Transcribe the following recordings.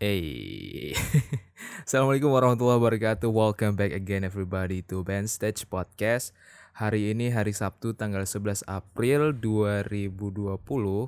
Hey, Assalamualaikum warahmatullahi wabarakatuh. Welcome back again everybody to Band Stage Podcast. Hari ini hari Sabtu tanggal 11 April 2020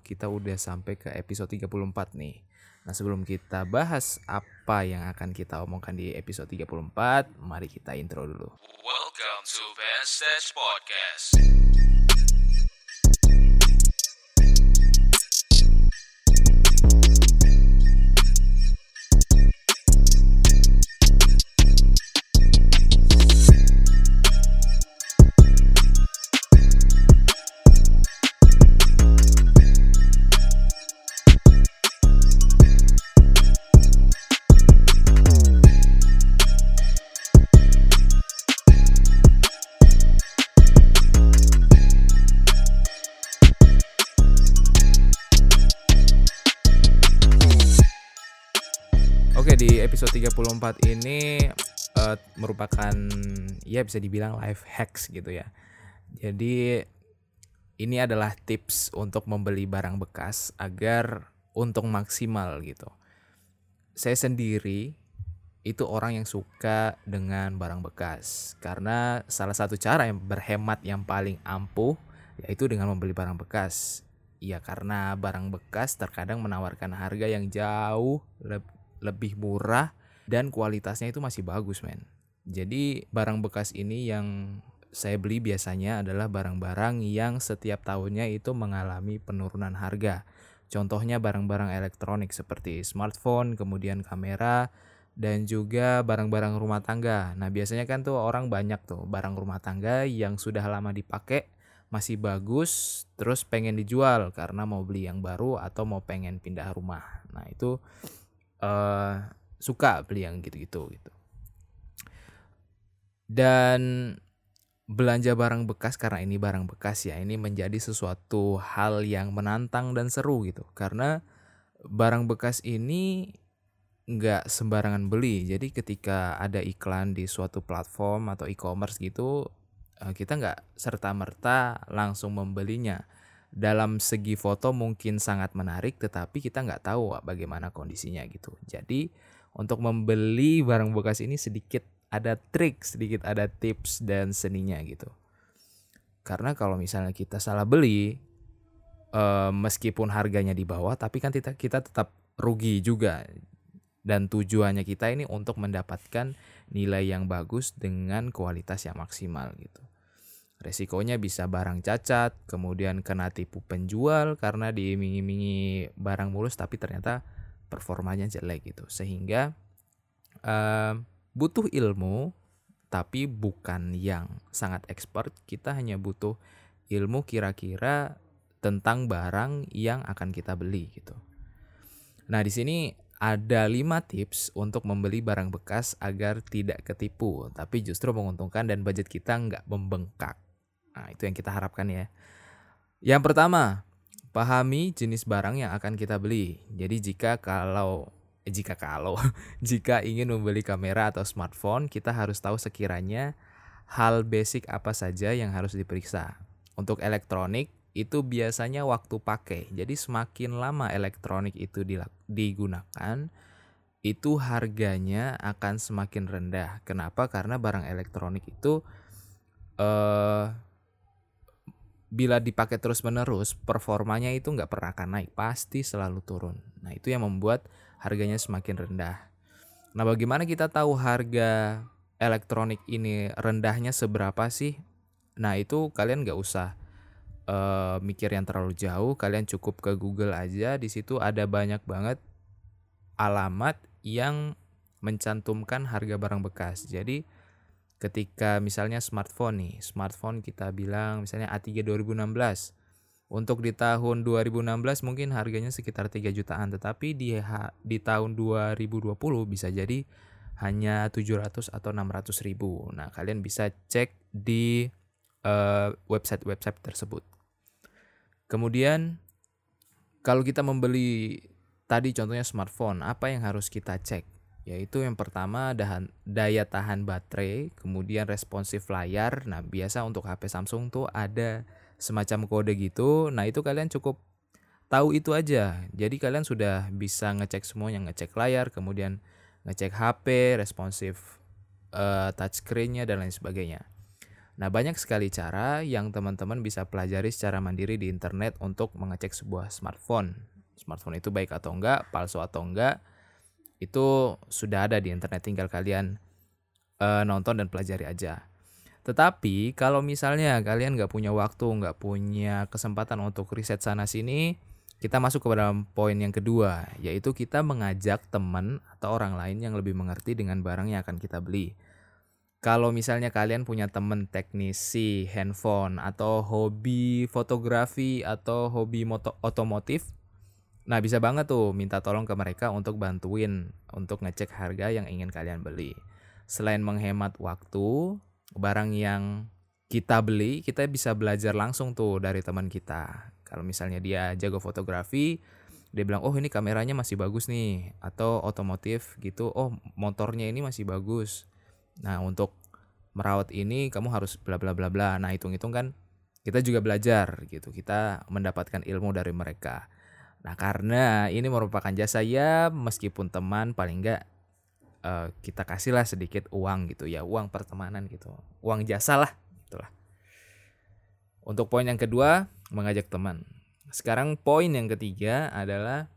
Kita udah sampai ke episode 34 nih Nah sebelum kita bahas apa yang akan kita omongkan di episode 34 Mari kita intro dulu Welcome to Band Stage Podcast. Episode 34 ini eh, merupakan ya bisa dibilang life hacks gitu ya Jadi ini adalah tips untuk membeli barang bekas agar untung maksimal gitu. Saya sendiri itu orang yang suka dengan barang bekas karena salah satu cara yang berhemat yang paling ampuh yaitu dengan membeli barang bekas. Ya karena barang bekas terkadang menawarkan harga yang jauh lebih murah dan kualitasnya itu masih bagus men. Jadi barang bekas ini yang saya beli biasanya adalah barang-barang yang setiap tahunnya itu mengalami penurunan harga. Contohnya barang-barang elektronik seperti smartphone, kemudian kamera, dan juga barang-barang rumah tangga. Nah biasanya kan tuh orang banyak tuh barang rumah tangga yang sudah lama dipakai masih bagus, terus pengen dijual karena mau beli yang baru atau mau pengen pindah rumah. Nah itu eh suka beli yang gitu-gitu gitu. Dan belanja barang bekas karena ini barang bekas ya ini menjadi sesuatu hal yang menantang dan seru gitu. Karena barang bekas ini nggak sembarangan beli. Jadi ketika ada iklan di suatu platform atau e-commerce gitu eh, kita nggak serta merta langsung membelinya dalam segi foto mungkin sangat menarik tetapi kita nggak tahu bagaimana kondisinya gitu. Jadi untuk membeli barang bekas ini sedikit ada trik sedikit ada tips dan seninya gitu. Karena kalau misalnya kita salah beli eh, meskipun harganya di bawah tapi kan kita kita tetap rugi juga. Dan tujuannya kita ini untuk mendapatkan nilai yang bagus dengan kualitas yang maksimal gitu resikonya bisa barang cacat kemudian kena tipu penjual karena diiming-imingi barang mulus tapi ternyata performanya jelek gitu sehingga eh, butuh ilmu tapi bukan yang sangat expert kita hanya butuh ilmu kira-kira tentang barang yang akan kita beli gitu. Nah, di sini ada 5 tips untuk membeli barang bekas agar tidak ketipu, tapi justru menguntungkan dan budget kita nggak membengkak. Nah, itu yang kita harapkan ya. Yang pertama, pahami jenis barang yang akan kita beli. Jadi jika kalau eh, jika kalau jika ingin membeli kamera atau smartphone, kita harus tahu sekiranya hal basic apa saja yang harus diperiksa. Untuk elektronik itu biasanya waktu pakai. Jadi semakin lama elektronik itu digunakan, itu harganya akan semakin rendah. Kenapa? Karena barang elektronik itu eh bila dipakai terus-menerus, performanya itu nggak pernah akan naik, pasti selalu turun. Nah, itu yang membuat harganya semakin rendah. Nah, bagaimana kita tahu harga elektronik ini rendahnya seberapa sih? Nah, itu kalian nggak usah eh, mikir yang terlalu jauh, kalian cukup ke Google aja. Di situ ada banyak banget alamat yang mencantumkan harga barang bekas. Jadi, ketika misalnya smartphone nih, smartphone kita bilang misalnya A3 2016. Untuk di tahun 2016 mungkin harganya sekitar 3 jutaan, tetapi di di tahun 2020 bisa jadi hanya 700 atau 600 ribu. Nah, kalian bisa cek di eh, website-website tersebut. Kemudian kalau kita membeli tadi contohnya smartphone, apa yang harus kita cek? Yaitu yang pertama dahan- daya tahan baterai, kemudian responsif layar. Nah, biasa untuk HP Samsung tuh ada semacam kode gitu. Nah, itu kalian cukup tahu itu aja. Jadi kalian sudah bisa ngecek semuanya, ngecek layar, kemudian ngecek HP, responsif uh, touchscreen-nya dan lain sebagainya. Nah, banyak sekali cara yang teman-teman bisa pelajari secara mandiri di internet untuk mengecek sebuah smartphone. Smartphone itu baik atau enggak, palsu atau enggak, itu sudah ada di internet, tinggal kalian uh, nonton dan pelajari aja. Tetapi kalau misalnya kalian nggak punya waktu, nggak punya kesempatan untuk riset sana sini, kita masuk ke dalam poin yang kedua, yaitu kita mengajak teman atau orang lain yang lebih mengerti dengan barang yang akan kita beli. Kalau misalnya kalian punya teman teknisi handphone atau hobi fotografi atau hobi moto otomotif, nah bisa banget tuh minta tolong ke mereka untuk bantuin untuk ngecek harga yang ingin kalian beli. Selain menghemat waktu, barang yang kita beli, kita bisa belajar langsung tuh dari teman kita. Kalau misalnya dia jago fotografi, dia bilang, "Oh, ini kameranya masih bagus nih." Atau otomotif gitu, "Oh, motornya ini masih bagus." Nah, untuk merawat ini kamu harus bla bla bla bla. Nah, hitung-hitung kan kita juga belajar gitu. Kita mendapatkan ilmu dari mereka. Nah, karena ini merupakan jasa ya meskipun teman paling enggak uh, kita kasihlah sedikit uang gitu ya, uang pertemanan gitu. Uang jasa lah, itulah. Untuk poin yang kedua, mengajak teman. Sekarang poin yang ketiga adalah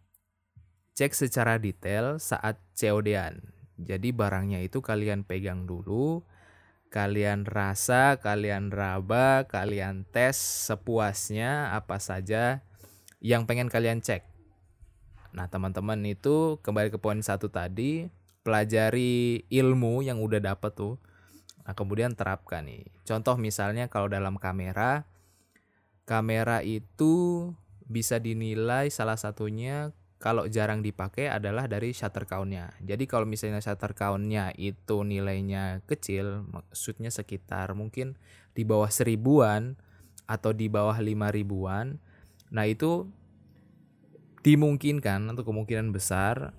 cek secara detail saat COD-an. Jadi barangnya itu kalian pegang dulu, kalian rasa, kalian raba, kalian tes sepuasnya apa saja yang pengen kalian cek. Nah teman-teman itu kembali ke poin satu tadi, pelajari ilmu yang udah dapet tuh. Nah kemudian terapkan nih. Contoh misalnya kalau dalam kamera, kamera itu bisa dinilai salah satunya kalau jarang dipakai adalah dari shutter count-nya. Jadi kalau misalnya shutter count-nya itu nilainya kecil, maksudnya sekitar mungkin di bawah seribuan atau di bawah lima ribuan, nah itu dimungkinkan atau kemungkinan besar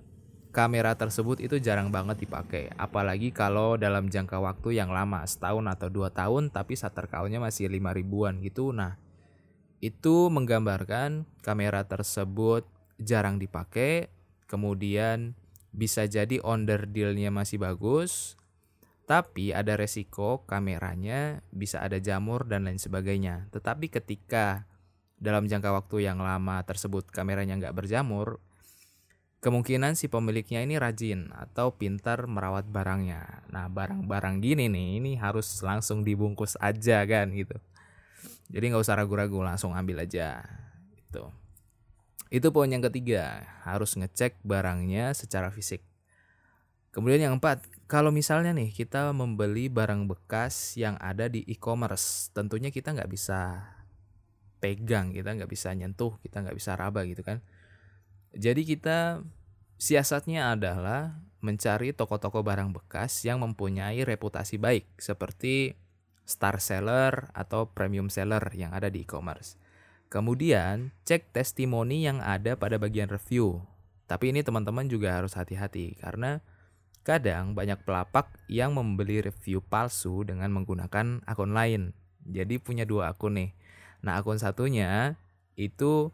kamera tersebut itu jarang banget dipakai. Apalagi kalau dalam jangka waktu yang lama, setahun atau dua tahun, tapi shutter count-nya masih lima ribuan gitu. Nah, itu menggambarkan kamera tersebut jarang dipakai, kemudian bisa jadi onder dealnya masih bagus, tapi ada resiko kameranya bisa ada jamur dan lain sebagainya. Tetapi ketika dalam jangka waktu yang lama tersebut kameranya nggak berjamur, kemungkinan si pemiliknya ini rajin atau pintar merawat barangnya. Nah barang-barang gini nih, ini harus langsung dibungkus aja kan gitu. Jadi nggak usah ragu-ragu, langsung ambil aja. Itu. Itu poin yang ketiga, harus ngecek barangnya secara fisik. Kemudian yang keempat, kalau misalnya nih kita membeli barang bekas yang ada di e-commerce, tentunya kita nggak bisa pegang, kita nggak bisa nyentuh, kita nggak bisa raba gitu kan. Jadi kita siasatnya adalah mencari toko-toko barang bekas yang mempunyai reputasi baik seperti star seller atau premium seller yang ada di e-commerce. Kemudian, cek testimoni yang ada pada bagian review. Tapi ini teman-teman juga harus hati-hati karena kadang banyak pelapak yang membeli review palsu dengan menggunakan akun lain. Jadi punya dua akun nih. Nah, akun satunya itu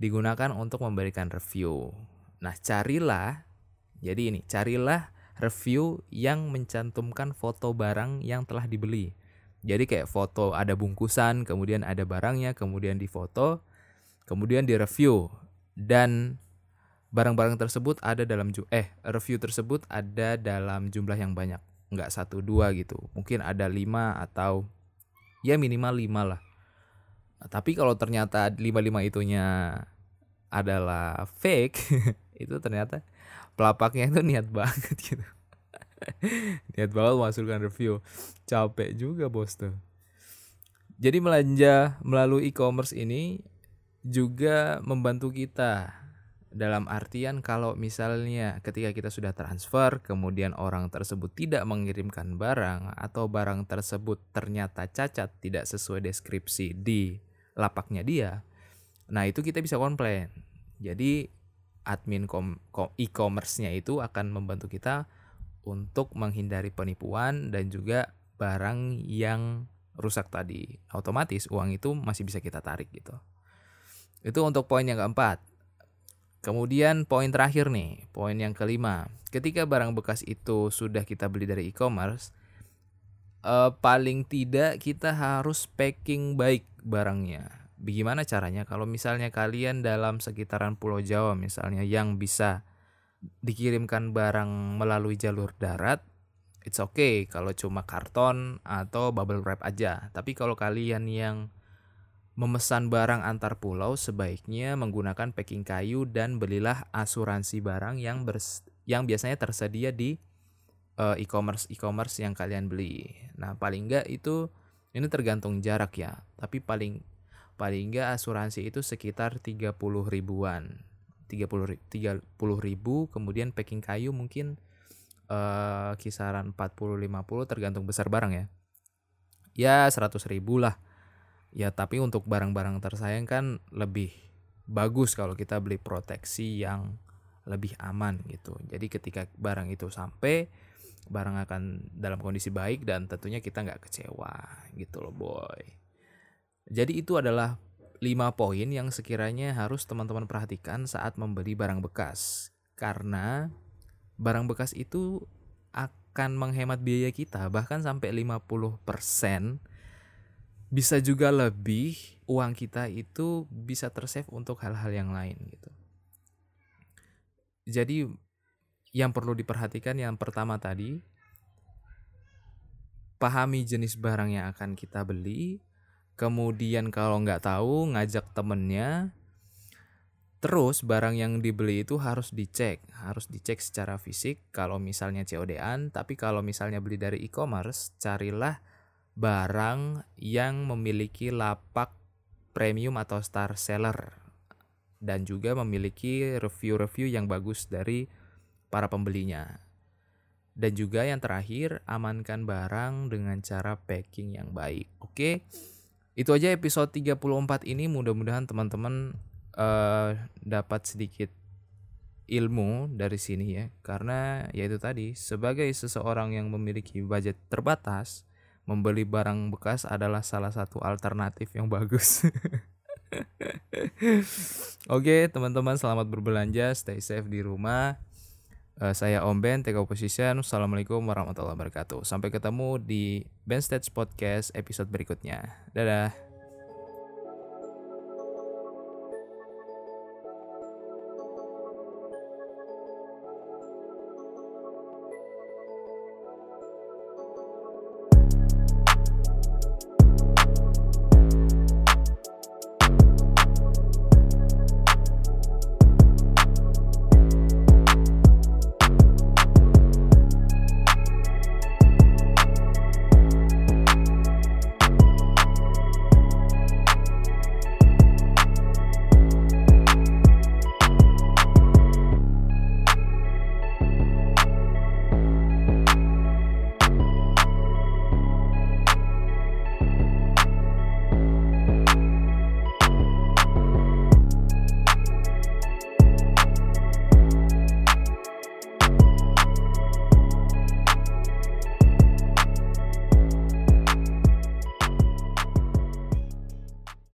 digunakan untuk memberikan review. Nah, carilah jadi ini, carilah review yang mencantumkan foto barang yang telah dibeli. Jadi kayak foto ada bungkusan, kemudian ada barangnya, kemudian difoto, kemudian direview dan barang-barang tersebut ada dalam eh review tersebut ada dalam jumlah yang banyak, nggak satu dua gitu. Mungkin ada lima atau ya minimal lima lah. Tapi kalau ternyata lima lima itunya adalah fake, itu ternyata pelapaknya itu niat banget gitu. Niat banget masukkan review. Capek juga bos tuh. Jadi belanja melalui e-commerce ini juga membantu kita dalam artian kalau misalnya ketika kita sudah transfer kemudian orang tersebut tidak mengirimkan barang atau barang tersebut ternyata cacat tidak sesuai deskripsi di lapaknya dia nah itu kita bisa komplain jadi admin e-commerce-nya itu akan membantu kita untuk menghindari penipuan dan juga barang yang rusak tadi. Otomatis uang itu masih bisa kita tarik gitu. Itu untuk poin yang keempat. Kemudian poin terakhir nih, poin yang kelima. Ketika barang bekas itu sudah kita beli dari e-commerce, eh, paling tidak kita harus packing baik barangnya. Bagaimana caranya? Kalau misalnya kalian dalam sekitaran Pulau Jawa misalnya yang bisa dikirimkan barang melalui jalur darat, it's okay kalau cuma karton atau bubble wrap aja. Tapi kalau kalian yang memesan barang antar pulau sebaiknya menggunakan packing kayu dan belilah asuransi barang yang bers yang biasanya tersedia di uh, e-commerce e-commerce yang kalian beli. Nah, paling enggak itu ini tergantung jarak ya, tapi paling paling enggak asuransi itu sekitar 30 ribuan. 30 30 ribu kemudian packing kayu mungkin uh, kisaran 40 50 tergantung besar barang ya. Ya 100 ribu lah Ya tapi untuk barang-barang tersayang kan lebih bagus kalau kita beli proteksi yang lebih aman gitu. Jadi ketika barang itu sampai barang akan dalam kondisi baik dan tentunya kita nggak kecewa gitu loh boy. Jadi itu adalah 5 poin yang sekiranya harus teman-teman perhatikan saat membeli barang bekas. Karena barang bekas itu akan menghemat biaya kita bahkan sampai 50% bisa juga lebih uang kita itu bisa tersave untuk hal-hal yang lain gitu. Jadi yang perlu diperhatikan yang pertama tadi pahami jenis barang yang akan kita beli. Kemudian kalau nggak tahu ngajak temennya. Terus barang yang dibeli itu harus dicek, harus dicek secara fisik kalau misalnya COD-an, tapi kalau misalnya beli dari e-commerce, carilah barang yang memiliki lapak premium atau star seller dan juga memiliki review-review yang bagus dari para pembelinya. Dan juga yang terakhir, amankan barang dengan cara packing yang baik. Oke. Itu aja episode 34 ini mudah-mudahan teman-teman uh, dapat sedikit ilmu dari sini ya. Karena ya itu tadi, sebagai seseorang yang memiliki budget terbatas, membeli barang bekas adalah salah satu alternatif yang bagus. Oke, teman-teman selamat berbelanja, stay safe di rumah. Uh, saya Om Ben, Take Position. Assalamualaikum warahmatullahi wabarakatuh. Sampai ketemu di Ben Stage Podcast episode berikutnya. Dadah.